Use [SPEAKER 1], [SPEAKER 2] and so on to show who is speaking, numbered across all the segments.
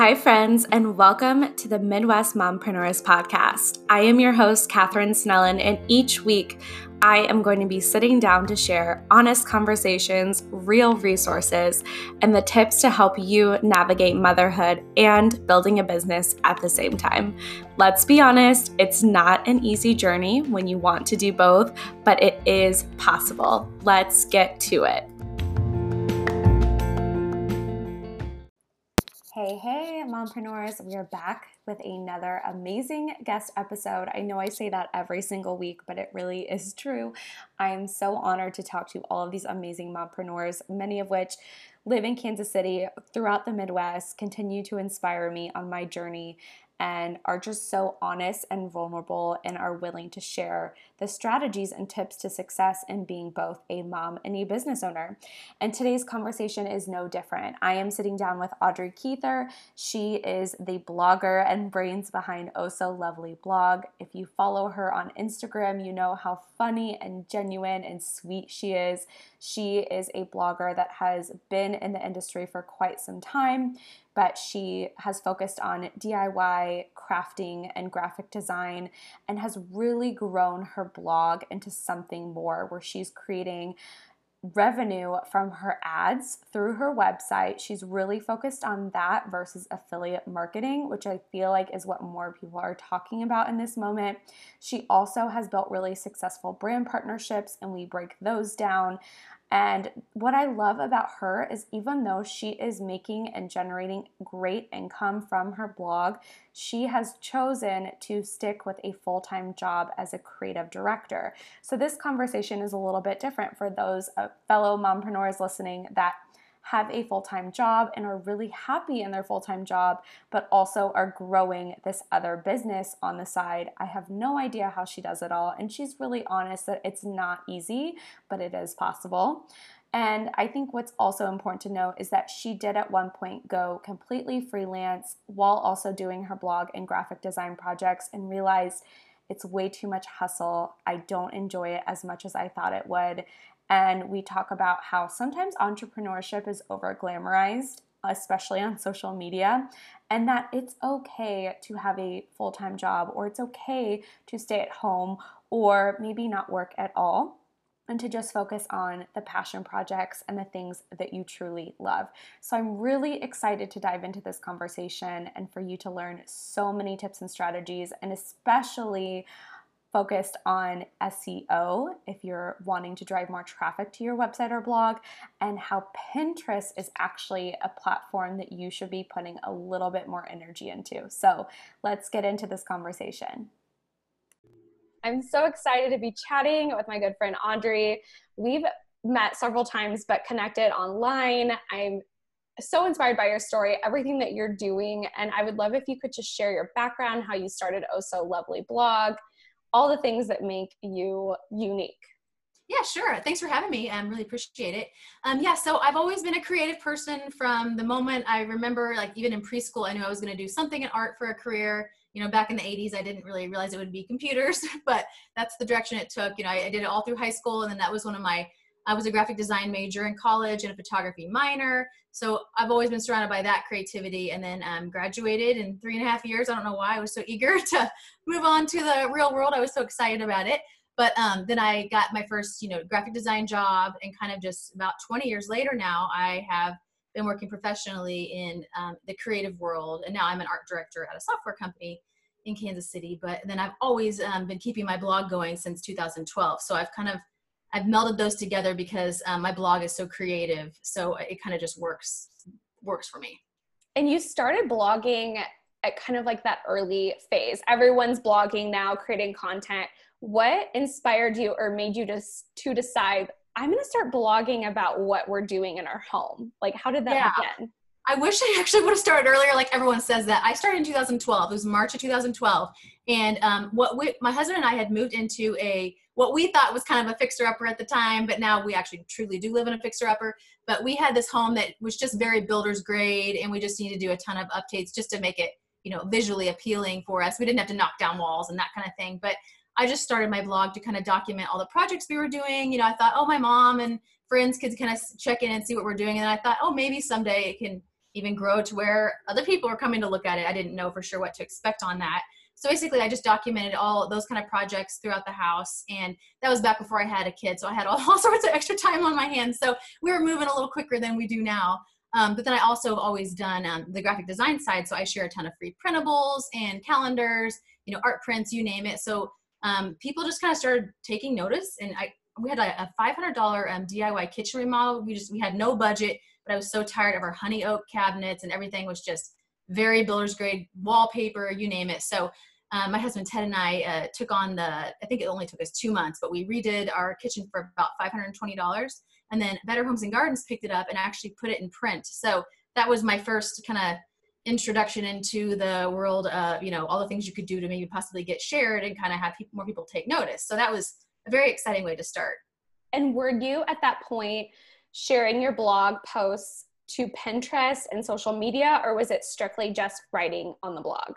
[SPEAKER 1] Hi, friends, and welcome to the Midwest Mompreneurs Podcast. I am your host, Katherine Snellen, and each week I am going to be sitting down to share honest conversations, real resources, and the tips to help you navigate motherhood and building a business at the same time. Let's be honest, it's not an easy journey when you want to do both, but it is possible. Let's get to it. Hey, hey, mompreneurs. We are back with another amazing guest episode. I know I say that every single week, but it really is true. I am so honored to talk to all of these amazing mompreneurs, many of which live in Kansas City, throughout the Midwest, continue to inspire me on my journey and are just so honest and vulnerable and are willing to share the strategies and tips to success in being both a mom and a business owner. And today's conversation is no different. I am sitting down with Audrey Keither. She is the blogger and brains behind Oh So Lovely blog. If you follow her on Instagram, you know how funny and genuine and sweet she is. She is a blogger that has been in the industry for quite some time but she has focused on DIY, crafting, and graphic design and has really grown her blog into something more where she's creating revenue from her ads through her website. She's really focused on that versus affiliate marketing, which I feel like is what more people are talking about in this moment. She also has built really successful brand partnerships, and we break those down. And what I love about her is even though she is making and generating great income from her blog, she has chosen to stick with a full time job as a creative director. So, this conversation is a little bit different for those uh, fellow mompreneurs listening that have a full time job and are really happy in their full time job, but also are growing this other business on the side. I have no idea how she does it all, and she's really honest that it's not easy, but it is possible. And I think what's also important to note is that she did at one point go completely freelance while also doing her blog and graphic design projects and realized it's way too much hustle. I don't enjoy it as much as I thought it would. And we talk about how sometimes entrepreneurship is over glamorized, especially on social media, and that it's okay to have a full time job or it's okay to stay at home or maybe not work at all and to just focus on the passion projects and the things that you truly love. So I'm really excited to dive into this conversation and for you to learn so many tips and strategies, and especially focused on SEO if you're wanting to drive more traffic to your website or blog, and how Pinterest is actually a platform that you should be putting a little bit more energy into. So let's get into this conversation. I'm so excited to be chatting with my good friend Audrey. We've met several times but connected online. I'm so inspired by your story, everything that you're doing, and I would love if you could just share your background, how you started Oh So Lovely blog, all the things that make you unique.
[SPEAKER 2] Yeah, sure. Thanks for having me. I um, really appreciate it. Um, yeah, so I've always been a creative person from the moment I remember, like even in preschool, I knew I was going to do something in art for a career. You know, back in the 80s, I didn't really realize it would be computers, but that's the direction it took. You know, I, I did it all through high school, and then that was one of my I was a graphic design major in college and a photography minor. So I've always been surrounded by that creativity and then um, graduated in three and a half years. I don't know why I was so eager to move on to the real world. I was so excited about it. But um, then I got my first, you know, graphic design job and kind of just about 20 years later now, I have been working professionally in um, the creative world. And now I'm an art director at a software company in Kansas City. But then I've always um, been keeping my blog going since 2012. So I've kind of I've melded those together because um, my blog is so creative. So it kind of just works works for me.
[SPEAKER 1] And you started blogging at kind of like that early phase. Everyone's blogging now, creating content. What inspired you or made you just to decide I'm going to start blogging about what we're doing in our home? Like, how did that yeah. begin?
[SPEAKER 2] I wish I actually would have started earlier. Like everyone says that I started in 2012. It was March of 2012, and um, what we, my husband and I had moved into a what we thought was kind of a fixer upper at the time, but now we actually truly do live in a fixer upper. But we had this home that was just very builder's grade, and we just needed to do a ton of updates just to make it, you know, visually appealing for us. We didn't have to knock down walls and that kind of thing. But I just started my blog to kind of document all the projects we were doing. You know, I thought, oh, my mom and friends could kind of check in and see what we're doing, and I thought, oh, maybe someday it can even grow to where other people are coming to look at it. I didn't know for sure what to expect on that. So basically, I just documented all those kind of projects throughout the house. And that was back before I had a kid. So I had all, all sorts of extra time on my hands. So we were moving a little quicker than we do now. Um, but then I also have always done um, the graphic design side. So I share a ton of free printables and calendars, you know, art prints, you name it. So um, people just kind of started taking notice. And I, we had a, a $500 um, DIY kitchen remodel. We just, we had no budget, but I was so tired of our honey oak cabinets and everything was just very builder's grade wallpaper, you name it. So um, my husband Ted and I uh, took on the, I think it only took us two months, but we redid our kitchen for about $520. And then Better Homes and Gardens picked it up and actually put it in print. So that was my first kind of introduction into the world of, you know, all the things you could do to maybe possibly get shared and kind of have more people take notice. So that was a very exciting way to start.
[SPEAKER 3] And were you at that point sharing your blog posts to Pinterest and social media, or was it strictly just writing on the blog?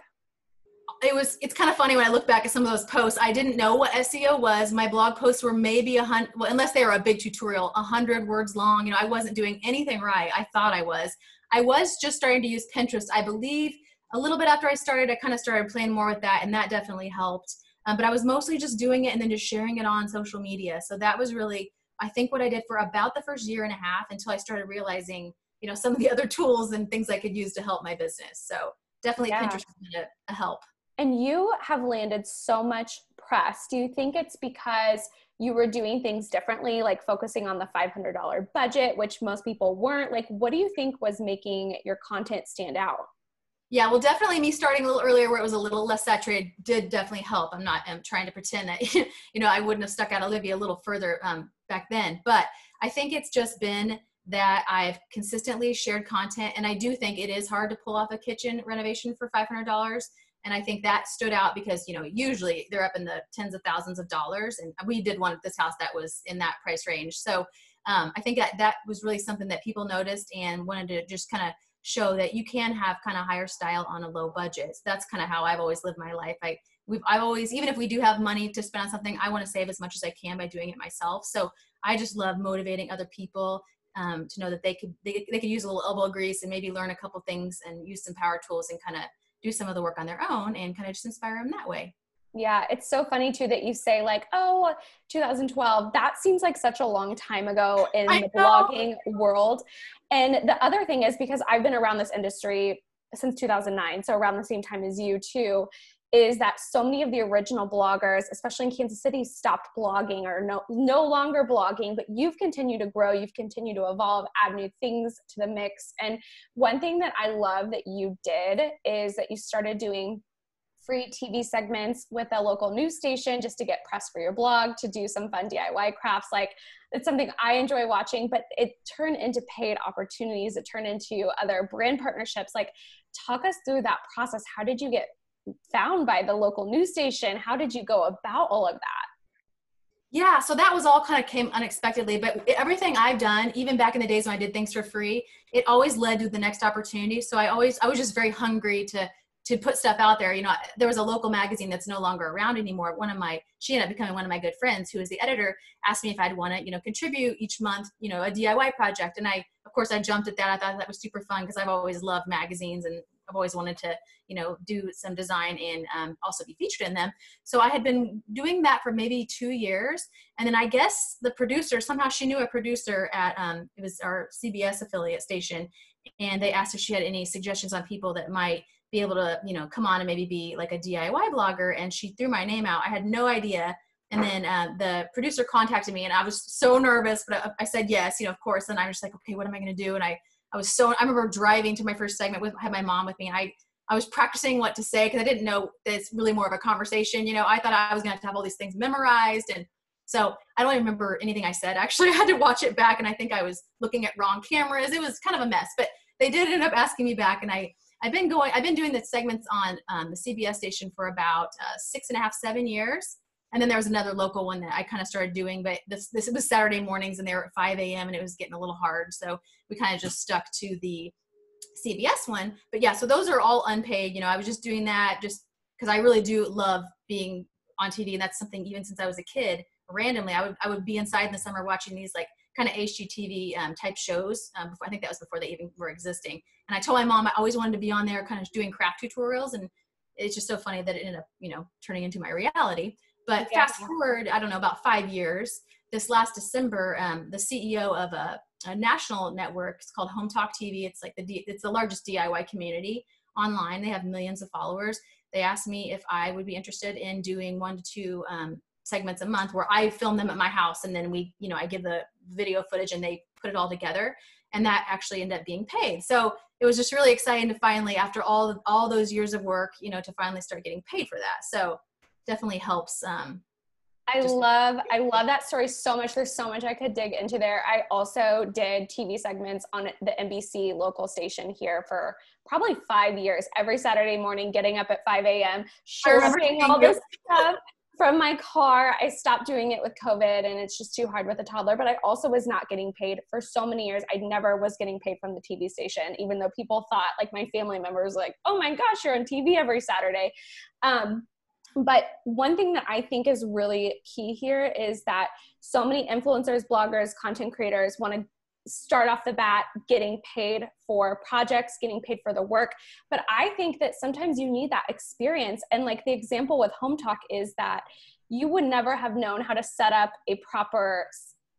[SPEAKER 2] It was it's kind of funny when I look back at some of those posts. I didn't know what SEO was. My blog posts were maybe a hundred, well, unless they were a big tutorial, a hundred words long. You know, I wasn't doing anything right. I thought I was. I was just starting to use Pinterest. I believe a little bit after I started, I kind of started playing more with that, and that definitely helped. Um, but I was mostly just doing it and then just sharing it on social media. So that was really, I think, what I did for about the first year and a half until I started realizing, you know, some of the other tools and things I could use to help my business. So definitely yeah. Pinterest has been a, a help.
[SPEAKER 3] And you have landed so much press. Do you think it's because you were doing things differently, like focusing on the $500 budget, which most people weren't? Like, what do you think was making your content stand out?
[SPEAKER 2] Yeah, well, definitely me starting a little earlier where it was a little less saturated did definitely help. I'm not I'm trying to pretend that, you know, I wouldn't have stuck out Olivia a little further um, back then. But I think it's just been that I've consistently shared content. And I do think it is hard to pull off a kitchen renovation for $500 and i think that stood out because you know usually they're up in the tens of thousands of dollars and we did one at this house that was in that price range. So um, i think that that was really something that people noticed and wanted to just kind of show that you can have kind of higher style on a low budget. So that's kind of how i've always lived my life. I we've i've always even if we do have money to spend on something i want to save as much as i can by doing it myself. So i just love motivating other people um, to know that they could they, they could use a little elbow grease and maybe learn a couple things and use some power tools and kind of do some of the work on their own and kind of just inspire them that way.
[SPEAKER 3] Yeah, it's so funny too that you say like, oh, 2012. That seems like such a long time ago in I the know. blogging world. And the other thing is because I've been around this industry since 2009, so around the same time as you too, is that so many of the original bloggers, especially in Kansas City, stopped blogging or no, no longer blogging, but you've continued to grow, you've continued to evolve, add new things to the mix. And one thing that I love that you did is that you started doing free TV segments with a local news station just to get press for your blog, to do some fun DIY crafts. Like it's something I enjoy watching, but it turned into paid opportunities. It turned into other brand partnerships. Like talk us through that process. How did you get found by the local news station? How did you go about all of that?
[SPEAKER 2] Yeah, so that was all kind of came unexpectedly, but everything I've done, even back in the days when I did things for free, it always led to the next opportunity. So I always, I was just very hungry to to put stuff out there. You know, there was a local magazine that's no longer around anymore. One of my, she ended up becoming one of my good friends, who is the editor, asked me if I'd want to, you know, contribute each month, you know, a DIY project. And I, of course, I jumped at that. I thought that was super fun because I've always loved magazines and I've always wanted to, you know, do some design and um, also be featured in them. So I had been doing that for maybe two years. And then I guess the producer, somehow she knew a producer at, um, it was our CBS affiliate station. And they asked if she had any suggestions on people that might be able to, you know, come on and maybe be like a DIY blogger. And she threw my name out. I had no idea. And then uh, the producer contacted me and I was so nervous, but I, I said yes, you know, of course. And I was just like, okay, what am I going to do? And I I was so I remember driving to my first segment with had my mom with me and I I was practicing what to say because I didn't know that it's really more of a conversation. You know, I thought I was going to have all these things memorized and so I don't even remember anything I said. Actually, I had to watch it back and I think I was looking at wrong cameras. It was kind of a mess, but they did end up asking me back and I I've been going I've been doing the segments on um, the CBS station for about uh, six and a half seven years and then there was another local one that I kind of started doing, but this this was Saturday mornings and they were at 5 a.m. and it was getting a little hard. So we kind of just stuck to the CBS one. But yeah, so those are all unpaid. You know, I was just doing that just because I really do love being on TV, and that's something even since I was a kid. Randomly, I would I would be inside in the summer watching these like kind of HGTV um, type shows. Um, before, I think that was before they even were existing. And I told my mom I always wanted to be on there, kind of doing craft tutorials, and it's just so funny that it ended up, you know, turning into my reality. But yeah. fast forward, I don't know, about five years. This last December, um, the CEO of a, a, national network, it's called Hometalk TV. It's like the D, it's the largest DIY community online. They have millions of followers. They asked me if I would be interested in doing one to two um, segments a month where I film them at my house and then we, you know, I give the video footage and they put it all together. And that actually ended up being paid. So it was just really exciting to finally, after all all those years of work, you know, to finally start getting paid for that. So definitely helps. Um,
[SPEAKER 3] I love I love that story so much. There's so much I could dig into there. I also did TV segments on the NBC local station here for probably five years. Every Saturday morning, getting up at 5 a.m., shooting all this stuff from my car. I stopped doing it with COVID and it's just too hard with a toddler. But I also was not getting paid for so many years. I never was getting paid from the TV station, even though people thought, like my family members, like, oh my gosh, you're on TV every Saturday. Um, but one thing that I think is really key here is that so many influencers, bloggers, content creators want to start off the bat getting paid for projects, getting paid for the work. But I think that sometimes you need that experience. And like the example with Hometalk is that you would never have known how to set up a proper,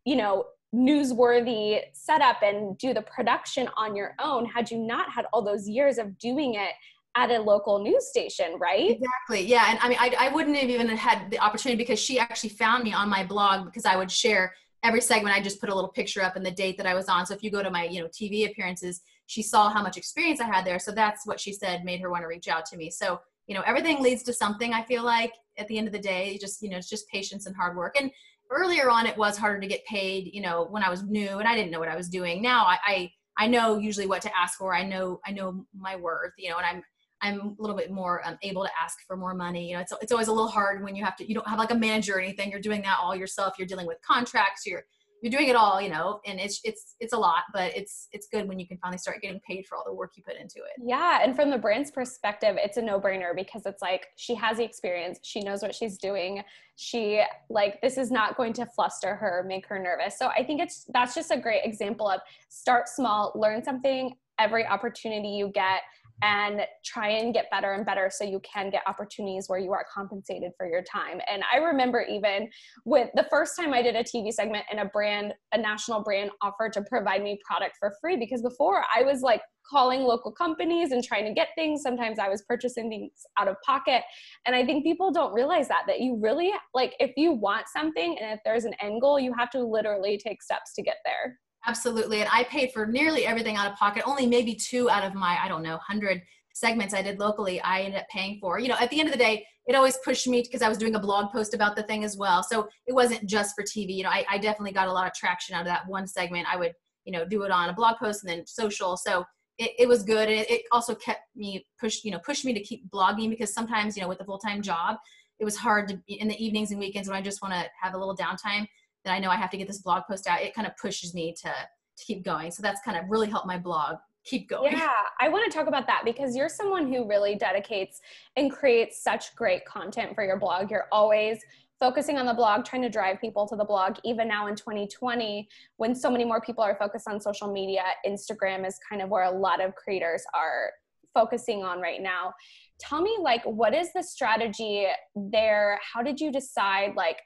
[SPEAKER 3] you know, newsworthy setup and do the production on your own had you not had all those years of doing it at a local news station, right?
[SPEAKER 2] Exactly. Yeah. And I mean, I, I wouldn't have even had the opportunity because she actually found me on my blog because I would share every segment. I just put a little picture up and the date that I was on. So if you go to my, you know, TV appearances, she saw how much experience I had there. So that's what she said made her want to reach out to me. So, you know, everything leads to something. I feel like at the end of the day, just, you know, it's just patience and hard work. And earlier on, it was harder to get paid, you know, when I was new and I didn't know what I was doing. Now I, I I know usually what to ask for. I know I know my worth, you know, and I'm I'm a little bit more um, able to ask for more money. You know, it's, it's always a little hard when you have to, you don't have like a manager or anything. You're doing that all yourself. You're dealing with contracts. You're, you're doing it all, you know, and it's, it's, it's a lot, but it's, it's good when you can finally start getting paid for all the work you put into it.
[SPEAKER 3] Yeah. And from the brand's perspective, it's a no brainer because it's like, she has the experience. She knows what she's doing. She like, this is not going to fluster her, make her nervous. So I think it's, that's just a great example of start small, learn something every opportunity you get and try and get better and better so you can get opportunities where you are compensated for your time. And I remember even with the first time I did a TV segment and a brand, a national brand offered to provide me product for free because before I was like calling local companies and trying to get things. Sometimes I was purchasing things out of pocket. And I think people don't realize that, that you really, like, if you want something and if there's an end goal, you have to literally take steps to get there.
[SPEAKER 2] Absolutely. And I paid for nearly everything out of pocket. Only maybe two out of my, I don't know, 100 segments I did locally, I ended up paying for. You know, at the end of the day, it always pushed me because I was doing a blog post about the thing as well. So it wasn't just for TV. You know, I, I definitely got a lot of traction out of that one segment. I would, you know, do it on a blog post and then social. So it, it was good. And it, it also kept me push, you know, pushed me to keep blogging because sometimes, you know, with a full-time job, it was hard to in the evenings and weekends when I just want to have a little downtime that I know I have to get this blog post out, it kind of pushes me to to keep going. So that's kind of really helped my blog keep going.
[SPEAKER 3] Yeah, I want to talk about that because you're someone who really dedicates and creates such great content for your blog. You're always focusing on the blog, trying to drive people to the blog. Even now in 2020, when so many more people are focused on social media, Instagram is kind of where a lot of creators are focusing on right now. Tell me like what is the strategy there? How did you decide like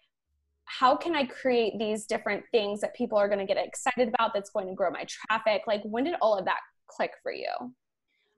[SPEAKER 3] how can I create these different things that people are going to get excited about that's going to grow my traffic? Like, when did all of that click for you?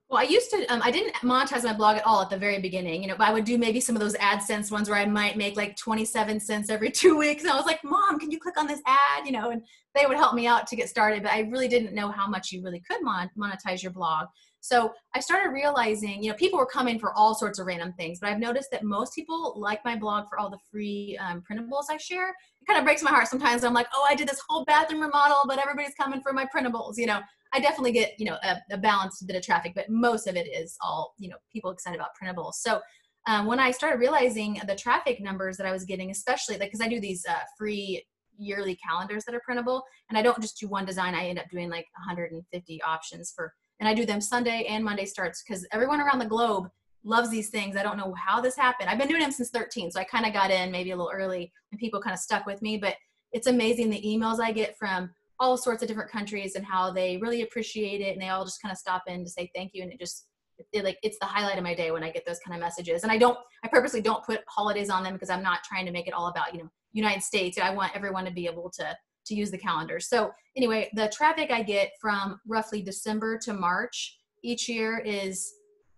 [SPEAKER 2] Well, I used to, um, I didn't monetize my blog at all at the very beginning. You know, but I would do maybe some of those AdSense ones where I might make like 27 cents every two weeks. And I was like, Mom, can you click on this ad? You know, and they would help me out to get started. But I really didn't know how much you really could mon- monetize your blog. So I started realizing, you know, people were coming for all sorts of random things, but I've noticed that most people like my blog for all the free um, printables I share. It kind of breaks my heart sometimes. I'm like, oh, I did this whole bathroom remodel, but everybody's coming for my printables. You know, I definitely get, you know, a, a balanced bit of traffic, but most of it is all, you know, people excited about printables. So um, when I started realizing the traffic numbers that I was getting, especially like, because I do these uh, free yearly calendars that are printable, and I don't just do one design. I end up doing like 150 options for and I do them Sunday and Monday starts because everyone around the globe loves these things. I don't know how this happened. I've been doing them since 13, so I kind of got in maybe a little early, and people kind of stuck with me. But it's amazing the emails I get from all sorts of different countries and how they really appreciate it and they all just kind of stop in to say thank you and it just it, like it's the highlight of my day when I get those kind of messages. And I don't, I purposely don't put holidays on them because I'm not trying to make it all about you know United States. I want everyone to be able to to use the calendar. So anyway, the traffic I get from roughly December to March each year is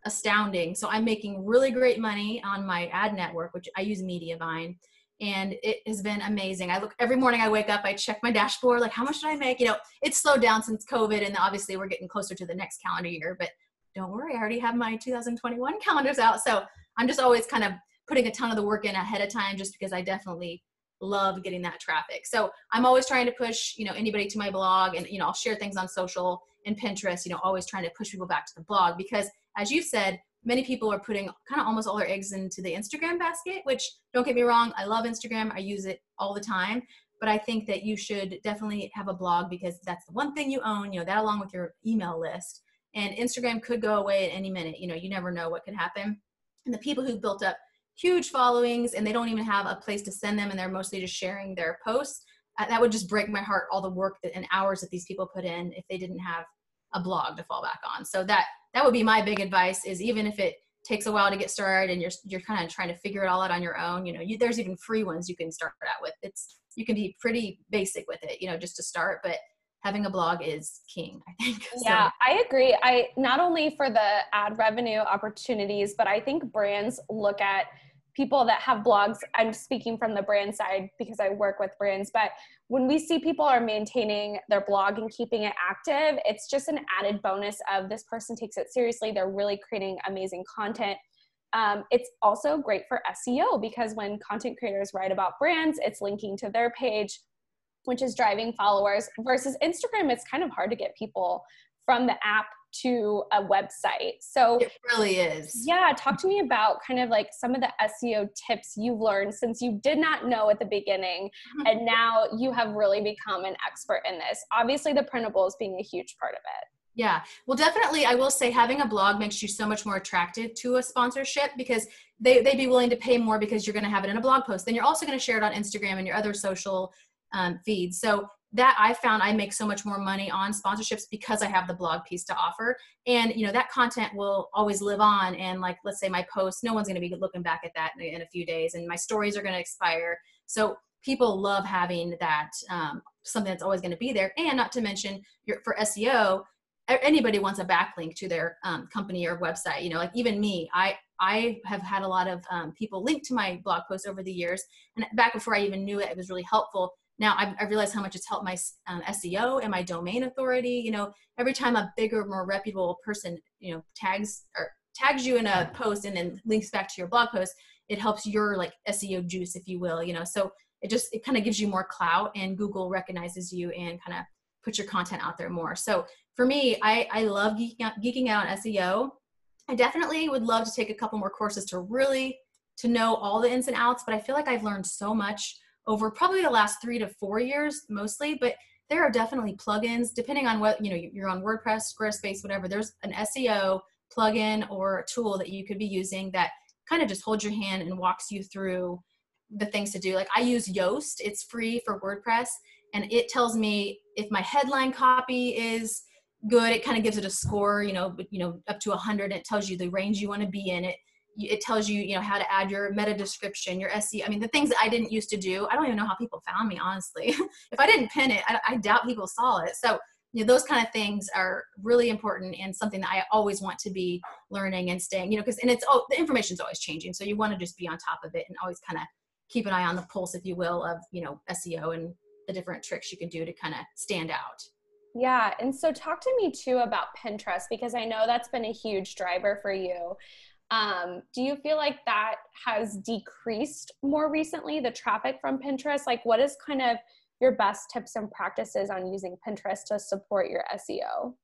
[SPEAKER 2] astounding. So I'm making really great money on my ad network, which I use Mediavine. And it has been amazing. I look every morning I wake up, I check my dashboard, like how much did I make? You know, it's slowed down since COVID, and obviously we're getting closer to the next calendar year. But don't worry, I already have my 2021 calendars out. So I'm just always kind of putting a ton of the work in ahead of time just because I definitely love getting that traffic. So I'm always trying to push, you know, anybody to my blog and, you know, I'll share things on social and Pinterest, you know, always trying to push people back to the blog because as you said, many people are putting kind of almost all their eggs into the Instagram basket, which don't get me wrong, I love Instagram. I use it all the time, but I think that you should definitely have a blog because that's the one thing you own, you know, that along with your email list. And Instagram could go away at any minute. You know, you never know what could happen. And the people who built up huge followings and they don't even have a place to send them and they're mostly just sharing their posts. Uh, that would just break my heart all the work that, and hours that these people put in if they didn't have a blog to fall back on. So that that would be my big advice is even if it takes a while to get started and you're you're kind of trying to figure it all out on your own you know you, there's even free ones you can start out with. It's you can be pretty basic with it you know just to start but having a blog is king i think.
[SPEAKER 3] Yeah so. i agree. I not only for the ad revenue opportunities but i think brands look at people that have blogs. I'm speaking from the brand side because i work with brands but when we see people are maintaining their blog and keeping it active it's just an added bonus of this person takes it seriously. They're really creating amazing content. Um, it's also great for seo because when content creators write about brands it's linking to their page which is driving followers versus instagram it's kind of hard to get people from the app to a website. So
[SPEAKER 2] it really is.
[SPEAKER 3] Yeah, talk to me about kind of like some of the SEO tips you've learned since you did not know at the beginning mm-hmm. and now you have really become an expert in this. Obviously the printables being a huge part of it.
[SPEAKER 2] Yeah. Well, definitely I will say having a blog makes you so much more attractive to a sponsorship because they they'd be willing to pay more because you're going to have it in a blog post. Then you're also going to share it on Instagram and your other social um, feeds. So that I found I make so much more money on sponsorships because I have the blog piece to offer. And you know that content will always live on. And like let's say my post, no one's going to be looking back at that in, in, a few days, and my stories are going to expire. So people love having that um, something that's always going to be there. And not to mention your, for SEO, anybody wants a backlink to their um, company or website. You know, like even me, I I have had a lot of um, people link to my blog posts over the years, and back before I even knew it, it was really helpful now I've, I've realized how much it's helped my um, SEO and my domain authority. You know, every time a bigger, more reputable person, you know, tags or tags you in a post and then links back to your blog post, it helps your like SEO juice, if you will. You know, so it just it kind of gives you more clout, and Google recognizes you and kind of puts your content out there more. So for me, I I love geeking out, geeking out on SEO. I definitely would love to take a couple more courses to really to know all the ins and outs, but I feel like I've learned so much over probably the last three to four years mostly, but there are definitely plugins depending on what you know you're on WordPress, Squarespace, whatever. There's an SEO plugin or a tool that you could be using that kind of just holds your hand and walks you through the things to do. Like I use Yoast, it's free for WordPress, and it tells me if my headline copy is good. It kind of gives it a score, you know, you know, up to 100. It tells you the range you want to be in. It it tells you you know how to add your meta description your SEO I mean the things that I didn't used to do I don't even know how people found me honestly. If I didn't pin it I, I, doubt people saw it. So you know those kind of things are really important and something that I always want to be learning and staying you know because and it's oh the information's always changing so you want to just be on top of it and always kind of keep an eye on the pulse if you will of you know SEO and the different tricks you can do to kind of stand out.
[SPEAKER 3] Yeah and so talk to me too about Pinterest because I know that's been a huge driver for you um, do you feel like that has decreased more recently, the traffic from Pinterest? Like, what is kind of your best tips and practices on using Pinterest to support your SEO?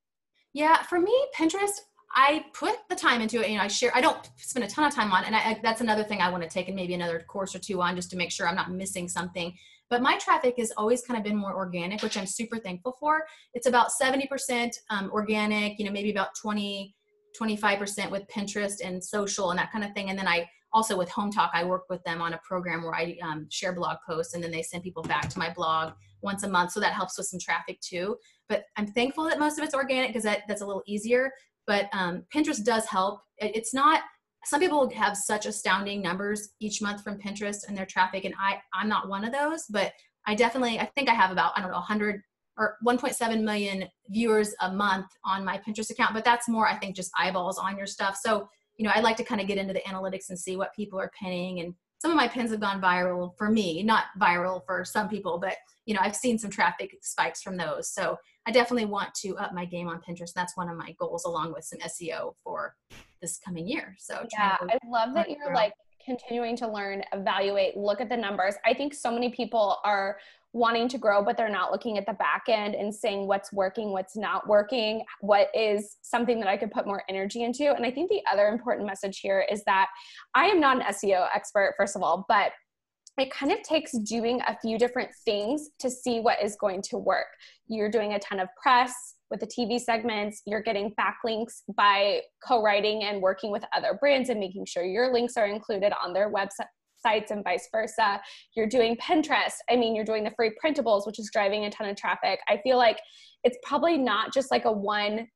[SPEAKER 2] Yeah, for me, Pinterest, I put the time into it. You know, I share. I don't spend a ton of time on, and I, that's another thing I want to take, and maybe another course or two on, just to make sure I'm not missing something. But my traffic has always kind of been more organic, which I'm super thankful for. It's about 70% um, organic. You know, maybe about 20 25% with Pinterest and social and that kind of thing. And then I also with Hometalk, I work with them on a program where I um, share blog posts and then they send people back to my blog once a month. So that helps with some traffic too. But I'm thankful that most of it's organic because that, that's a little easier. But um, Pinterest does help. It, it's not, some people have such astounding numbers each month from Pinterest and their traffic. And I, I'm not one of those, but I definitely, I think I have about, I don't know, 100 or 1.7 million viewers a month on my Pinterest account. But that's more, I think, just eyeballs on your stuff. So, you know, I like to kind of get into the analytics and see what people are pinning and some of my pins have gone viral for me, not viral for some people, but you know, I've seen some traffic spikes from those. So I definitely want to up my game on Pinterest. That's one of my goals along with some SEO for this coming year. So
[SPEAKER 3] yeah, I love that you're like continuing to learn, evaluate, look at the numbers. I think so many people are wanting to grow, but they're not looking at the back end and saying what's working, what's not working, what is something that I could put more energy into. And I think the other important message here is that I am not an SEO expert, first of all, but it kind of takes doing a few different things to see what is going to work. You're doing a ton of press with the TV segments, you're getting backlinks by co writing and working with other brands and making sure your links are included on their website sites and vice versa. You're doing Pinterest. I mean, you're doing the free printables, which is driving a ton of traffic. I feel like it's probably not just like a one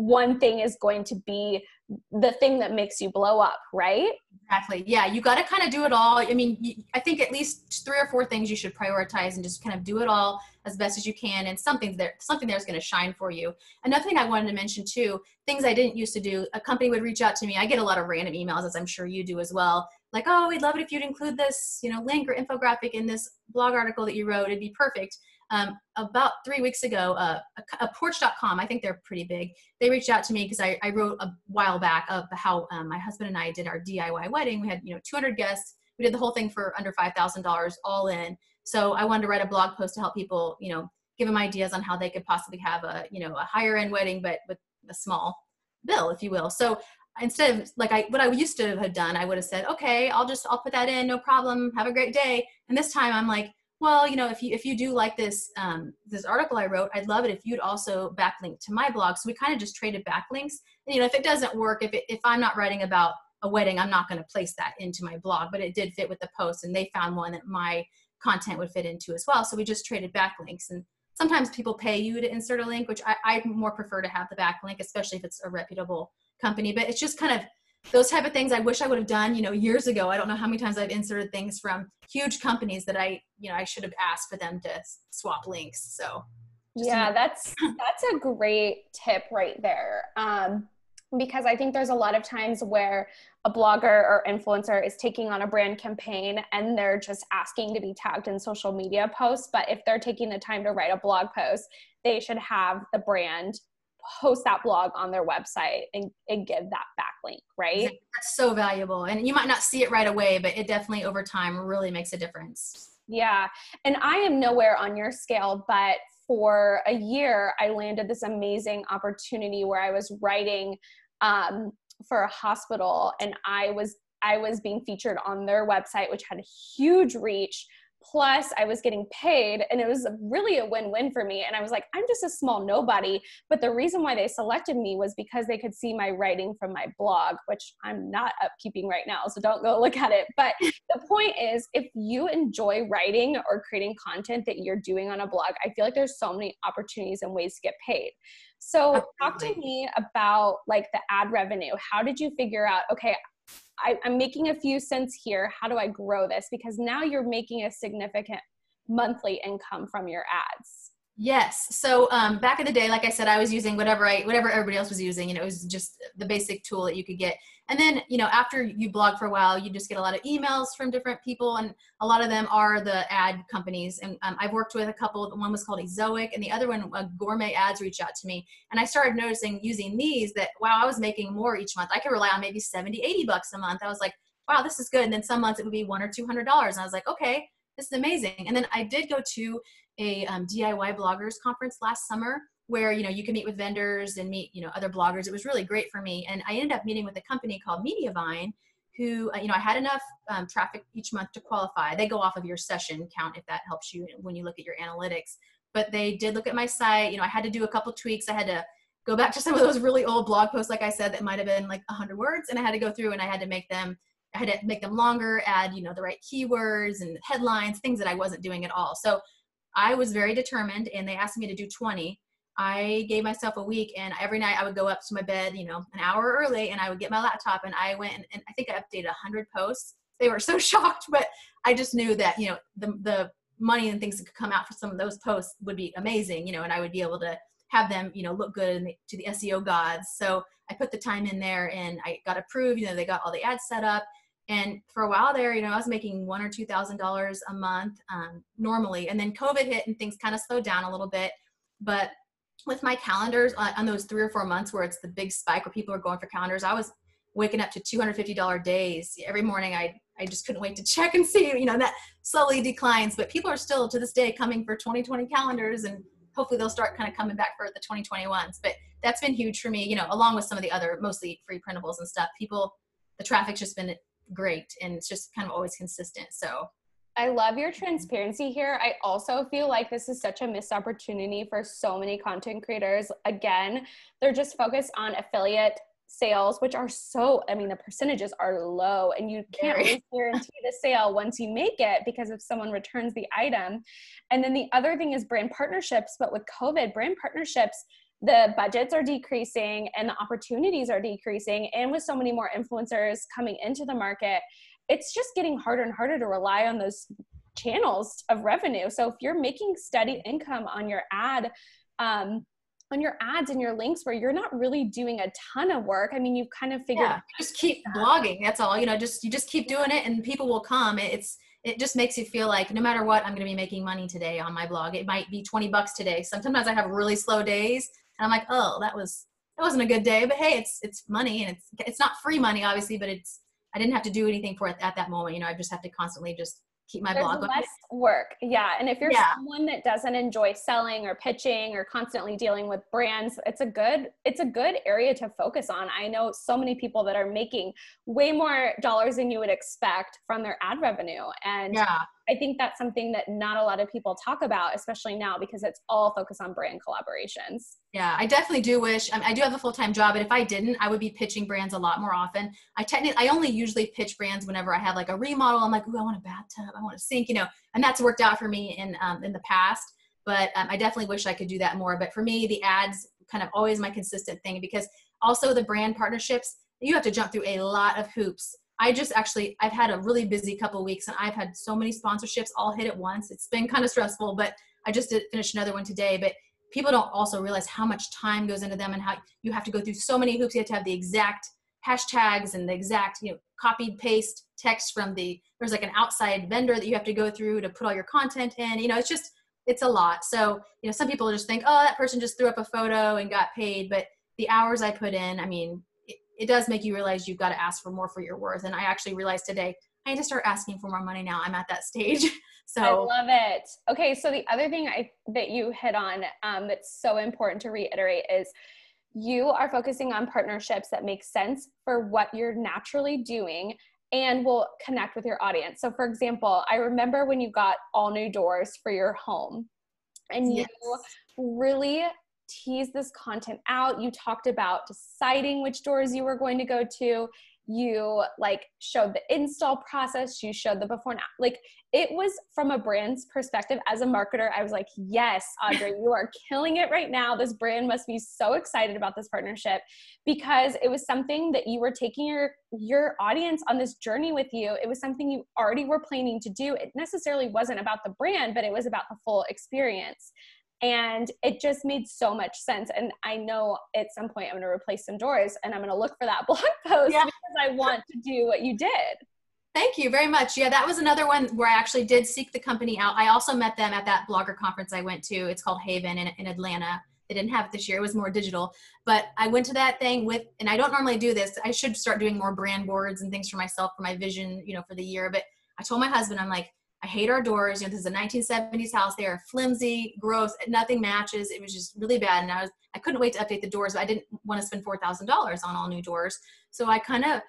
[SPEAKER 3] one thing is going to be the thing that makes you blow up, right?
[SPEAKER 2] Exactly. Yeah, you got to kind of do it all. I mean, I think at least three or four things you should prioritize and just kind of do it all as best as you can. And something there, something there is going to shine for you. Another thing I wanted to mention too, things I didn't used to do. A company would reach out to me. I get a lot of random emails, as I'm sure you do as well like, oh, we'd love it if you'd include this, you know, link or infographic in this blog article that you wrote. It'd be perfect. Um, about three weeks ago, uh, a, a, porch.com, I think they're pretty big. They reached out to me because I, I, wrote a while back of how um, my husband and I did our DIY wedding. We had, you know, 200 guests. We did the whole thing for under $5,000 all in. So I wanted to write a blog post to help people, you know, give them ideas on how they could possibly have a, you know, a higher end wedding, but with a small bill, if you will. So instead of like I what I used to have done, I would have said, okay, I'll just I'll put that in, no problem. Have a great day. And this time I'm like, well, you know, if you if you do like this um, this article I wrote, I'd love it if you'd also backlink to my blog. So we kind of just traded backlinks. And you know, if it doesn't work, if it, if I'm not writing about a wedding, I'm not going to place that into my blog. But it did fit with the post, and they found one that my content would fit into as well. So we just traded backlinks and sometimes people pay you to insert a link, which I, I more prefer to have the backlink, especially if it's a reputable company. But it's just kind of those type of things I wish I would have done, you know, years ago. I don't know how many times I've inserted things from huge companies that I, you know, I should have asked for them to swap links. So
[SPEAKER 3] yeah, that's that's a great tip right there. Um, because I think there's a lot of times where a blogger or influencer is taking on a brand campaign and they're just asking to be tagged in social media posts. But if they're taking the time to write a blog post, they should have the brand post that blog on their website and, and give that backlink, right?
[SPEAKER 2] That's so valuable. And you might not see it right away, but it definitely over time really makes a difference.
[SPEAKER 3] Yeah. And I am nowhere on your scale, but for a year, I landed this amazing opportunity where I was writing um, for a hospital and I was I was being featured on their website, which had a huge reach plus i was getting paid and it was really a win-win for me and i was like i'm just a small nobody. But the reason why they selected me was because they could see my writing from my blog which i'm not upkeeping right now so don't go look at it. But the point is if you enjoy writing or creating content that you're doing on a blog i feel like there's so many opportunities and ways to get paid. So Absolutely. talk to me about like the ad revenue. How did you figure out okay I, I'm making a few cents here. How do I grow this? Because now you're making a significant monthly income from your ads.
[SPEAKER 2] Yes. So um, back in the day, like I said, I was using whatever I whatever everybody else was using, and it was just the basic tool that you could get. And then, you know, after you blog for a while, you just get a lot of emails from different people, and a lot of them are the ad companies. And um, I've worked with a couple. One was called Ezoic, and the other one, uh, Gourmet Ads, reached out to me, and I started noticing using these that wow, I was making more each month. I could rely on maybe 70, 80 bucks a month. I was like, wow, this is good. And then some months it would be one or two hundred dollars, and I was like, okay, this is amazing. And then I did go to a um, DIY bloggers conference last summer where you know you can meet with vendors and meet you know other bloggers. It was really great for me, and I ended up meeting with a company called Mediavine, who uh, you know I had enough um, traffic each month to qualify. They go off of your session count if that helps you when you look at your analytics. But they did look at my site. You know I had to do a couple tweaks. I had to go back to some of those really old blog posts, like I said, that might have been like 100 words, and I had to go through and I had to make them I had to make them longer, add, you know, the right keywords and headlines, things that I wasn't doing at all. So I was very determined and they asked me to do 20. I gave myself a week and every night I would go up to my bed, you know, an hour early and I would get my laptop and I went and, and I think I updated 100 posts. They were so shocked, but I just knew that, you know, the, the money and things that could come out for some of those posts would be amazing, you know, and I would be able to have them, you know, look good the, to the SEO gods. So I put the time in there and I got approved, you know, they got all the ads set up and for a while there, you know, I was making one or two thousand dollars a month um, normally, and then COVID hit and things kind of slowed down a little bit. But with my calendars uh, on those three or four months where it's the big spike where people are going for calendars, I was waking up to $250 days every morning. I I just couldn't wait to check and see, you know, that slowly declines, but people are still to this day coming for 2020 calendars and hopefully they'll start kind of coming back for the 2021s. But that's been huge for me, you know, along with some of the other mostly free printables and stuff. People, the traffic's just been great and it's just kind of always consistent. So
[SPEAKER 3] I love your transparency here. I also feel like this is such a missed opportunity for so many content creators. Again, they're just focused on affiliate sales, which are so, I mean, the percentages are low and you can't really guarantee the sale once you make it because if someone returns the item. And then the other thing is brand partnerships. But with COVID, brand partnerships, the budgets are decreasing and the opportunities are decreasing. And with so many more influencers coming into the market, it's just getting harder and harder to rely on those channels of revenue. So if you're making steady income on your ad, um, on your ads and your links where you're not really doing a ton of work. I mean, you've kind of figured
[SPEAKER 2] yeah, just keep blogging. That's all. You know, just you just keep doing it and people will come. It's it just makes you feel like no matter what, I'm going to be making money today on my blog. It might be 20 bucks today. Sometimes I have really slow days and I'm like, "Oh, that was that wasn't a good day, but hey, it's it's money and it's it's not free money obviously, but it's I didn't have to do anything for it at that moment. You know, I just have to constantly just keep my
[SPEAKER 3] There's
[SPEAKER 2] blog
[SPEAKER 3] less work yeah and if you're yeah. someone that doesn't enjoy selling or pitching or constantly dealing with brands it's a good it's a good area to focus on i know so many people that are making way more dollars than you would expect from their ad revenue and yeah I think that's something that not a lot of people talk about, especially now because it's all focused on brand collaborations.
[SPEAKER 2] Yeah, I definitely do wish. I, I do have a full time job, but if I didn't, I would be pitching brands a lot more often. I technically, I only usually pitch brands whenever I have like a remodel. I'm like, ooh, I want a bathtub, I want a sink, you know, and that's worked out for me in um, in the past. But um, I definitely wish I could do that more. But for me, the ads kind of always my consistent thing because also the brand partnerships, you have to jump through a lot of hoops I just actually I've had a really busy couple weeks and I've had so many sponsorships all hit at once. It's been kind of stressful, but I just did finish another one today. But people don't also realize how much time goes into them and how you have to go through so many hoops. You have to have the exact hashtags and the exact you know copy paste text from the there's like an outside vendor that you have to go through to put all your content in. You know, it's just it's a lot. So you know, some people just think, oh, that person just threw up a photo and got paid, but the hours I put in, I mean, it does make you realize you've got to ask for more for your worth. And I actually realized today I need to start asking for more money now. I'm at that stage. So
[SPEAKER 3] I love it. Okay, so the other thing I that you hit on um, that's so important to reiterate is you are focusing on partnerships that make sense for what you're naturally doing and will connect with your audience. So, for example, I remember when you got all new doors for your home, and yes. you really tease this content out. You talked about deciding which doors you were going to go to. You like showed the install process. You showed the before and like it was from a brand's perspective as a marketer. I was like, yes, Audrey, you are killing it right now. This brand must be so excited about this partnership because it was something that you were taking your your audience on this journey with you. It was something you already were planning to do. It necessarily wasn't about the brand, but it was about the full experience and it just made so much sense. And i know at some point i'm going to replace some doors and i'm going to look for that blog post yeah. because i want to do what you did.
[SPEAKER 2] Thank you very much. Yeah that was another one where i actually did seek the company out. I also met them at that blogger conference i went to. It's called haven in, in atlanta. They didn't have it this year. It was more digital. But i went to that thing with and i don't normally do this. I should start doing more brand boards and things for myself for my vision you know for the year. But i told my husband i'm like I hate our doors. You know, this is a 1970s house. They are flimsy, gross, nothing matches. It was just really bad. And I was, I couldn't wait to update the doors, but I didn't want to spend $4,000 on all new doors. So I kind of,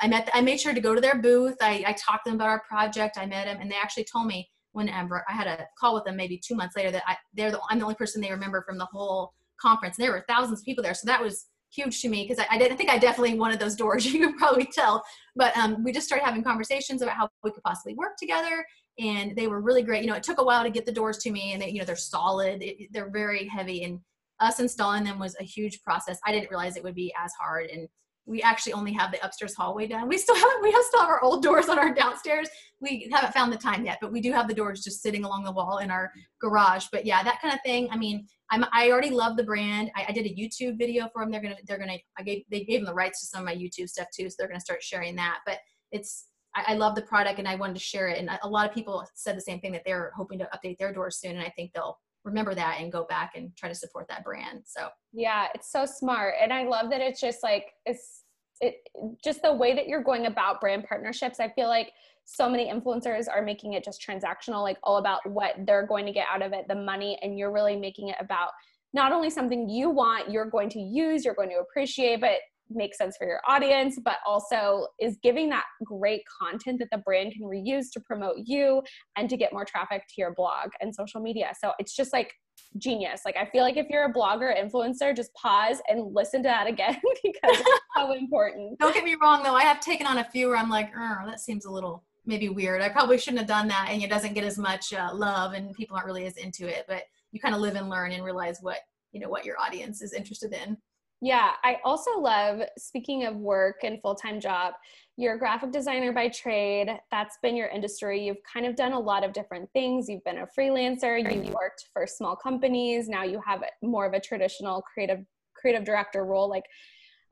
[SPEAKER 2] I met, I made sure to go to their booth. I, I talked to them about our project. I met them and they actually told me whenever I had a call with them, maybe two months later that I, they're the, I'm the only person they remember from the whole conference. And there were thousands of people there. So that was huge to me because I, I didn't think I definitely wanted those doors. You can probably tell, but um, we just started having conversations about how we could possibly work together, and they were really great. You know, it took a while to get the doors to me, and they, you know they're solid. It, they're very heavy, and us installing them was a huge process. I didn't realize it would be as hard, and we actually only have the upstairs hallway done. We still haven't, we still have our old doors on our downstairs. We haven't found the time yet, but we do have the doors just sitting along the wall in our garage. But yeah, that kind of thing. I mean, I'm, I already love the brand. I, I did a YouTube video for them. They're gonna, they're gonna. I gave, they gave them the rights to some of my YouTube stuff too, so they're gonna start sharing that. But it's, I, I love the product and I wanted to share it. And a lot of people said the same thing that they're hoping to update their doors soon, and I think they'll remember that and go back and try to support that brand. So
[SPEAKER 3] yeah, it's so smart, and I love that it's just like it's it just the way that you're going about brand partnerships. I feel like so many influencers are making it just transactional, like all about what they're going to get out of it, the money, and you're really making it about not only something you want, you're going to use, you're going to appreciate, but make sense for your audience, but also is giving that great content that the brand can reuse to promote you and to get more traffic to your blog and social media. So it's just like genius. Like I feel like if you're a blogger influencer, just pause and listen to that again because it's so important.
[SPEAKER 2] Don't get me wrong though, I have taken on a few where I'm like, oh, that seems a little maybe weird. I probably shouldn't have done that and it doesn't get as much uh, love and people aren't really as into it, but you kind of live and learn and realize what, you know, what your audience is interested in.
[SPEAKER 3] Yeah, I also love speaking of work and full-time job. You're a graphic designer by trade. That's been your industry. You've kind of done a lot of different things. You've been a freelancer, you've worked for small companies. Now you have more of a traditional creative creative director role. Like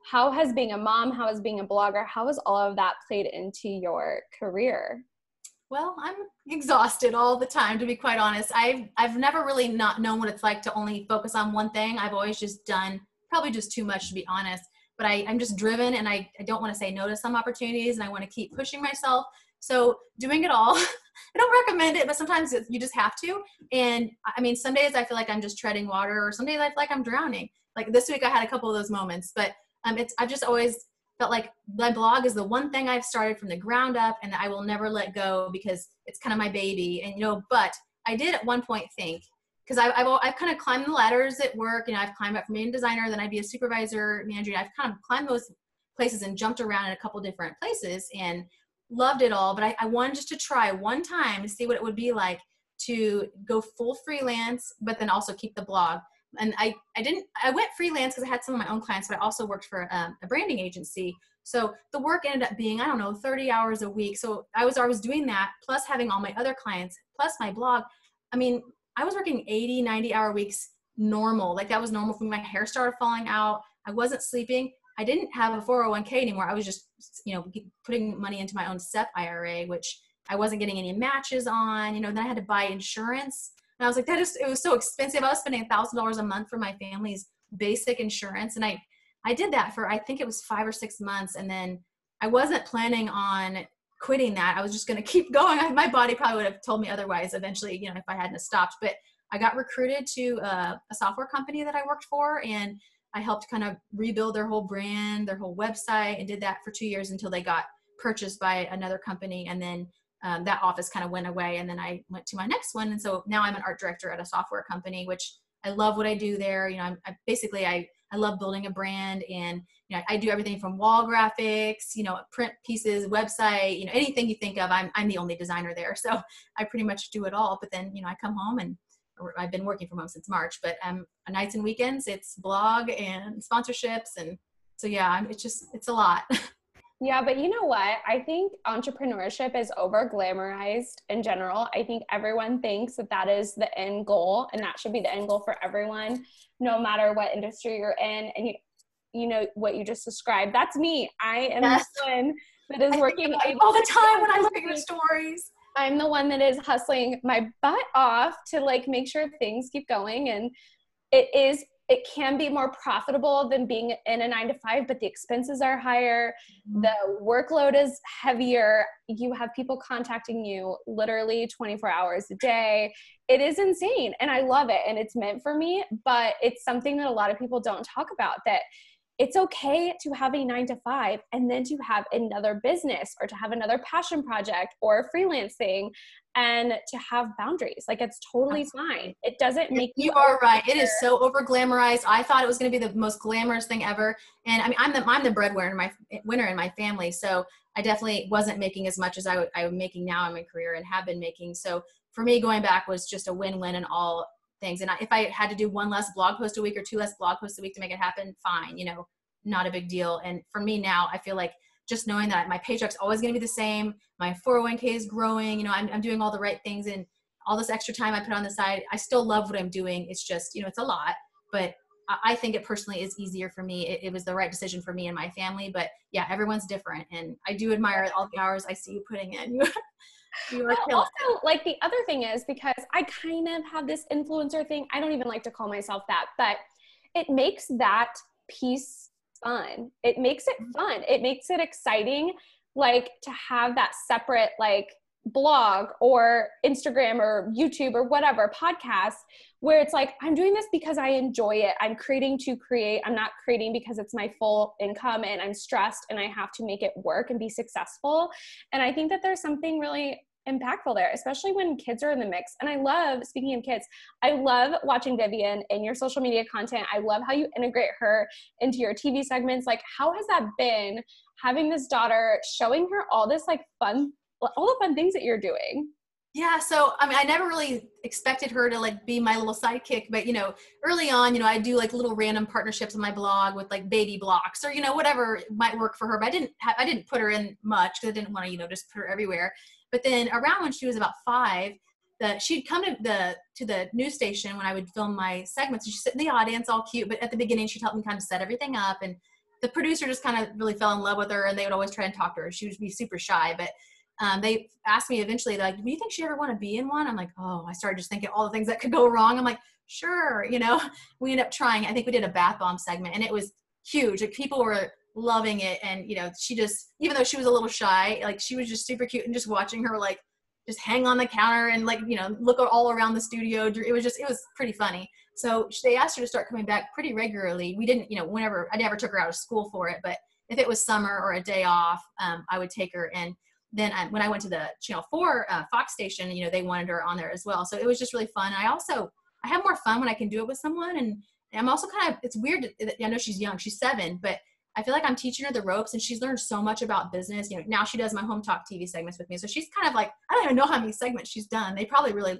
[SPEAKER 3] how has being a mom, how has being a blogger, how has all of that played into your career?
[SPEAKER 2] Well, I'm exhausted all the time to be quite honest. I've I've never really not known what it's like to only focus on one thing. I've always just done probably just too much to be honest. But I, I'm just driven and I, I don't want to say no to some opportunities and I want to keep pushing myself. So doing it all, I don't recommend it, but sometimes you just have to. And I mean, some days I feel like I'm just treading water, or some days I feel like I'm drowning. Like this week, I had a couple of those moments. But um, it's I've just always felt like my blog is the one thing I've started from the ground up, and I will never let go because it's kind of my baby. And you know, but I did at one point think because I've, I've, I've, kind of climbed the ladders at work and I've climbed up from being a designer, then I'd be a supervisor, manager. I've kind of climbed those places and jumped around in a couple different places and loved it all. But I, I wanted just to try one time to see what it would be like to go full freelance, but then also keep the blog. And I, I didn't, I went freelance because I had some of my own clients, but I also worked for um, a branding agency. So the work ended up being, I don't know, 30 hours a week. So I was always doing that, plus having all my other clients, plus my blog. I mean, I was working 80, 90 hour weeks normal. Like that was normal for me. My hair started falling out. I wasn't sleeping. I didn't have a 401k anymore. I was just, you know, putting money into my own SEP IRA, which I wasn't getting any matches on. You know, then I had to buy insurance. And I was like, that is, it was so expensive. I was spending a thousand dollars a month for my family's basic insurance. And I, I did that for, I think it was five or six months. And then I wasn't planning on quitting that. I was just going to keep going. My body probably would have told me otherwise eventually, you know, if I hadn't stopped. But I got recruited to uh, a software company that I worked for, and I helped kind of rebuild their whole brand, their whole website, and did that for two years until they got purchased by another company. And then um, that office kind of went away, and then I went to my next one. And so now I'm an art director at a software company, which I love what I do there. You know, I'm I basically I I love building a brand and you know I do everything from wall graphics, you know, print pieces, website, you know, anything you think of. I'm I'm the only designer there, so I pretty much do it all. But then you know I come home and I've been working from home since March, but um, nights and weekends it's blog and sponsorships and so yeah, it's just it's a lot.
[SPEAKER 3] Yeah, but you know what? I think entrepreneurship is over glamorized in general. I think everyone thinks that that is the end goal, and that should be the end goal for everyone, no matter what industry you're in. And you, you know what you just described. That's me. I am yes. the one that is working
[SPEAKER 2] all the time when I look at your stories.
[SPEAKER 3] I'm the one that is hustling my butt off to like make sure things keep going, and it is it can be more profitable than being in a nine to five, but the expenses are higher. Mm-hmm. The workload is heavier. You have people contacting you literally 24 hours a day. It is insane. And I love it. And it's meant for me, but it's something that a lot of people don't talk about that it's okay to have a nine to five and then to have another business or to have another passion project or freelancing and to have boundaries. Like it's totally fine. It doesn't make
[SPEAKER 2] you, you are right. It is so over glamorized. I thought it was going to be the most glamorous thing ever. And I mean, I'm the I'm the breadwinner in my winner in my family, so I definitely wasn't making as much as I, w- I'm making now in my career and have been making. So for me, going back was just a win-win in all things. And I, if I had to do one less blog post a week or two less blog posts a week to make it happen, fine. You know, not a big deal. And for me now, I feel like just knowing that my paycheck's always going to be the same, my 401k is growing, you know, I'm, I'm doing all the right things and all this extra time I put on the side, I still love what I'm doing. It's just, you know, it's a lot, but I think it personally is easier for me. It, it, was the right decision for me and my family, but yeah, everyone's different. And I do admire all the hours I see you putting in.
[SPEAKER 3] also, like the other thing is because I kind of have this influencer thing. I don't even like to call myself that, but it makes that piece fun. It makes it mm-hmm. fun. It makes it exciting, like to have that separate, like, blog or Instagram or YouTube or whatever podcast where it's like I'm doing this because I enjoy it. I'm creating to create. I'm not creating because it's my full income and I'm stressed and I have to make it work and be successful. And I think that there's something really impactful there, especially when kids are in the mix. And I love, speaking of kids, I love watching Vivian in your social media content. I love how you integrate her into your TV segments. Like, how has that been having this daughter, showing her all this like fun, all the fun things that you're doing?
[SPEAKER 2] Yeah, so I mean, I never really expected her to like be my little sidekick, but you know, early on, you know, I do like little random partnerships on my blog with like baby blocks or you know whatever might work for her. But I didn't have, I didn't put her in much because I didn't want to you know just put her everywhere. But then around when she was about five, that she'd come to the to the news station when I would film my segments. She'd sit in the audience, all cute. But at the beginning, she'd help me kind of set everything up. And the producer just kind of really fell in love with her, and they would always try and talk to her. She would be super shy, but um, they asked me eventually, like, "Do you think she ever want to be in one?" I'm like, "Oh," I started just thinking all the things that could go wrong. I'm like, "Sure," you know. We ended up trying. I think we did a bath bomb segment, and it was huge. Like people were loving it, and you know, she just, even though she was a little shy, like she was just super cute, and just watching her like just hang on the counter and like you know look all around the studio it was just it was pretty funny so they asked her to start coming back pretty regularly we didn't you know whenever i never took her out of school for it but if it was summer or a day off um, i would take her and then I, when i went to the channel 4 uh, fox station you know they wanted her on there as well so it was just really fun i also i have more fun when i can do it with someone and i'm also kind of it's weird to, i know she's young she's seven but I feel like I'm teaching her the ropes and she's learned so much about business. You know, now she does my Hometalk TV segments with me. So she's kind of like, I don't even know how many segments she's done. They probably really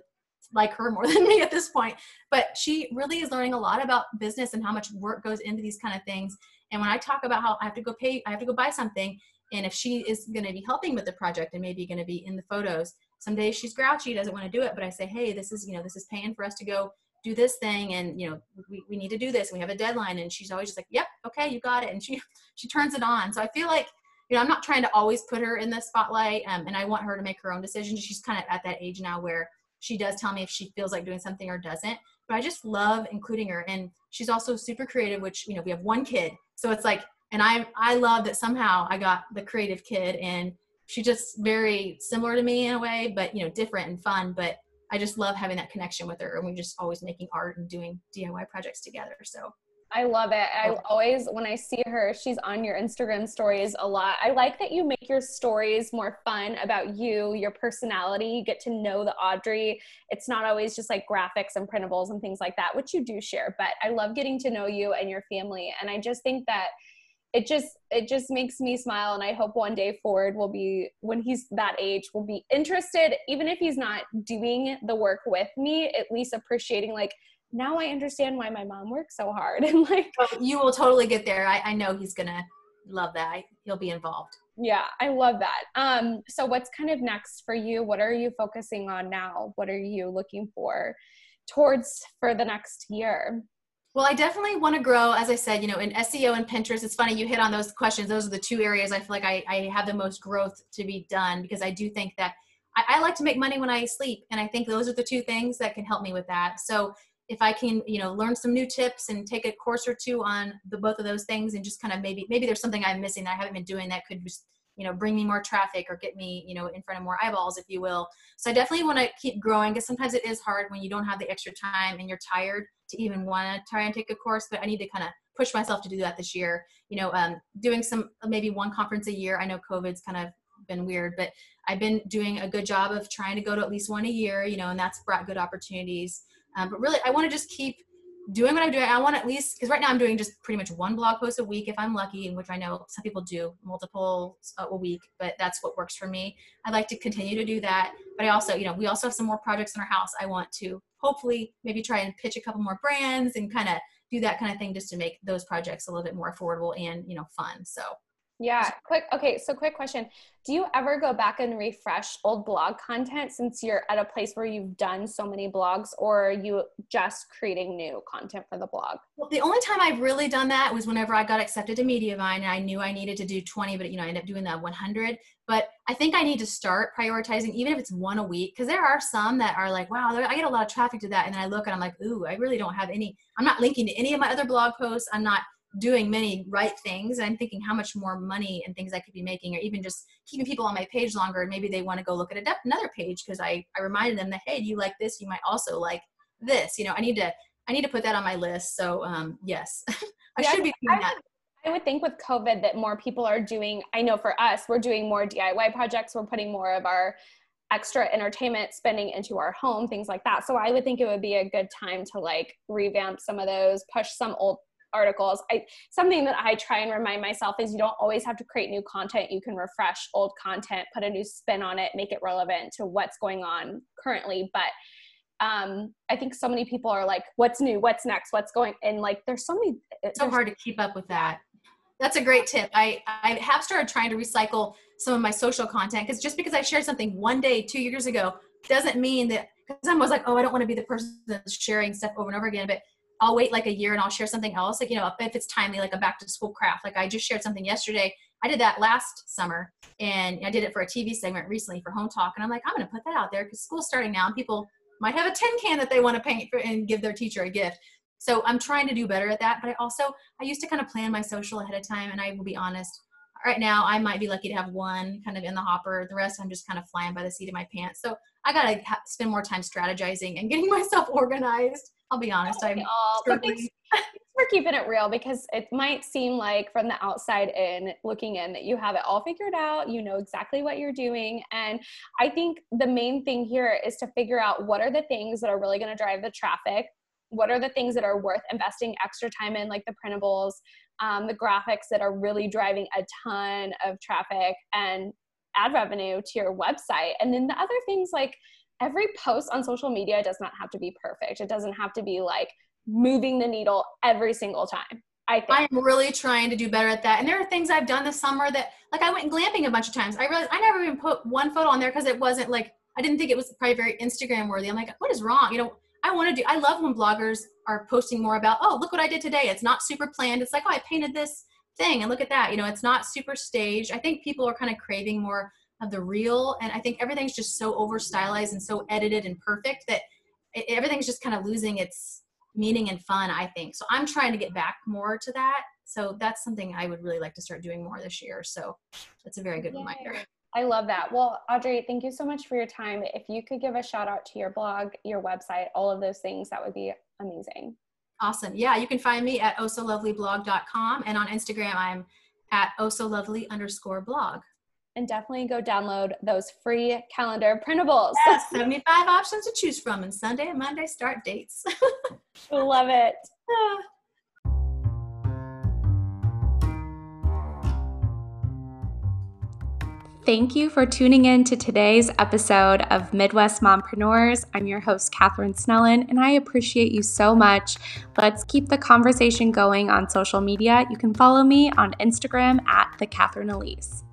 [SPEAKER 2] like her more than me at this point. But she really is learning a lot about business and how much work goes into these kind of things. And when I talk about how I have to go pay, I have to go buy something. And if she is going to be helping with the project and maybe going to be in the photos, some days she's grouchy, doesn't want to do it. But I say, hey, this is, you know, this is paying for us to go do this thing and you know we, we need to do this. And we have a deadline. And she's always just like yep okay you got it. And she she turns it on. So i feel like you know i'm not trying to always put her in the spotlight um, and i want her to make her own decisions. She's kind of at that age now where she does tell me if she feels like doing something or doesn't. But i just love including her. And she's also super creative which you know we have one kid. So it's like and i i love that somehow i got the creative kid and she's just very similar to me in a way but you know different and fun but I just love having that connection with her and we're just always making art and doing DIY projects together. So
[SPEAKER 3] I love it. I always, when I see her, she's on your Instagram stories a lot. I like that you make your stories more fun about you, your personality. You get to know the Audrey. It's not always just like graphics and printables and things like that, which you do share, but I love getting to know you and your family. And I just think that it just it just makes me smile and i hope one day ford will be when he's that age will be interested. Even if he's not doing the work with me at least appreciating like now i understand why my mom works so hard. And like
[SPEAKER 2] oh, you will totally get there. I, I know he's gonna love that. He'll be involved.
[SPEAKER 3] Yeah i love that. Um so what's kind of next for you? What are you focusing on now? What are you looking for towards for the next year
[SPEAKER 2] well, I definitely want to grow, as I said, you know, in SEO and Pinterest. It's funny you hit on those questions. Those are the two areas I feel like I, I have the most growth to be done because I do think that I, I, like to make money when I sleep. And I think those are the two things that can help me with that. So if I can, you know, learn some new tips and take a course or two on the both of those things and just kind of maybe, maybe there's something I'm missing that I haven't been doing that could just, you know, bring me more traffic or get me, you know, in front of more eyeballs, if you will. So I definitely want to keep growing because sometimes it is hard when you don't have the extra time and you're tired to even want to try and take a course, but I need to kind of push myself to do that this year. You know, um, doing some maybe one conference a year. I know COVID's kind of been weird, but I've been doing a good job of trying to go to at least one a year. You know, and that's brought good opportunities. Um, but really, I want to just keep doing what I'm doing. I want at least because right now I'm doing just pretty much one blog post a week if I'm lucky, which I know some people do multiple uh, a week, but that's what works for me. I'd like to continue to do that, but I also, you know, we also have some more projects in our house. I want to hopefully maybe try and pitch a couple more brands and kind of do that kind of thing just to make those projects a little bit more affordable and you know fun. So
[SPEAKER 3] yeah, quick. Okay, so quick question. Do you ever go back and refresh old blog content since you're at a place where you've done so many blogs, or are you just creating new content for the blog?
[SPEAKER 2] Well, the only time I've really done that was whenever I got accepted to Mediavine and I knew I needed to do 20, but you know, I ended up doing that 100. But I think I need to start prioritizing, even if it's one a week, because there are some that are like, wow, I get a lot of traffic to that. And then I look and I'm like, ooh, I really don't have any, I'm not linking to any of my other blog posts. I'm not doing many right things and i'm thinking how much more money and things i could be making or even just keeping people on my page longer and maybe they want to go look at a another page because I, I reminded them that hey you like this you might also like this you know i need to i need to put that on my list so um yes i yeah, should be doing that
[SPEAKER 3] I would think with COVID that more people are doing, I know for us, we're doing more DIY projects. We're putting more of our extra entertainment spending into our home, things like that. So I would think it would be a good time to like revamp some of those, push some old articles. I something that I try and remind myself is you don't always have to create new content. You can refresh old content, put a new spin on it, make it relevant to what's going on currently. But um, I think so many people are like, "What's new? What's next? What's going?" And like, there's so many.
[SPEAKER 2] It's so hard to keep up with that. That's a great tip. I I have started trying to recycle some of my social content because just because I shared something one day two years ago doesn't mean that because I was like, oh, I don't want to be the person that's sharing stuff over and over again. But I'll wait like a year and I'll share something else. Like, you know, if it's timely, like a back to school craft. Like I just shared something yesterday. I did that last summer and I did it for a TV segment recently for Hometalk. And I'm like, I'm going to put that out there because school's starting now and people might have a tin can that they want to paint for, and give their teacher a gift. So I'm trying to do better at that. But I also, I used to kind of plan my social ahead of time. And I will be honest, right now I might be lucky to have one kind of in the hopper. The rest I'm just kind of flying by the seat of my pants. So I got to ha- spend more time strategizing and getting myself organized. I'll be honest. I'm
[SPEAKER 3] struggling. for keeping it real because it might seem like from the outside in looking in that you have it all figured out you know exactly what you're doing and i think the main thing here is to figure out what are the things that are really going to drive the traffic what are the things that are worth investing extra time in like the printables um, the graphics that are really driving a ton of traffic and ad revenue to your website and then the other things like every post on social media does not have to be perfect it doesn't have to be like moving the needle every single time I think.
[SPEAKER 2] I'm really trying to do better at that. And there are things I've done this summer that, like, I went glamping a bunch of times. I realized I never even put one photo on there because it wasn't like, I didn't think it was probably very Instagram worthy. I'm like, what is wrong? You know, I want to do, I love when bloggers are posting more about, oh, look what I did today. It's not super planned. It's like, oh, I painted this thing and look at that. You know, it's not super staged. I think people are kind of craving more of the real. And I think everything's just so over stylized and so edited and perfect that it, everything's just kind of losing its meaning and fun, I think. So I'm trying to get back more to that. So that's something I would really like to start doing more this year. So that's a very good reminder.
[SPEAKER 3] I love that. Well, Audrey, thank you so much for your time. If you could give a shout out to your blog, your website, all of those things, that would be amazing.
[SPEAKER 2] Awesome. Yeah, you can find me at ohsolovelyblog.com and on Instagram, I'm at ohsolovely underscore blog.
[SPEAKER 3] And definitely go download those free calendar printables.
[SPEAKER 2] Yes, 75 options to choose from, and Sunday and Monday start dates.
[SPEAKER 3] Love it. Ah. Thank you for tuning in to today's episode of Midwest Mompreneurs. I'm your host, Katherine Snellen, and I appreciate you so much. Let's keep the conversation going on social media. You can follow me on Instagram at the Katherine Elise.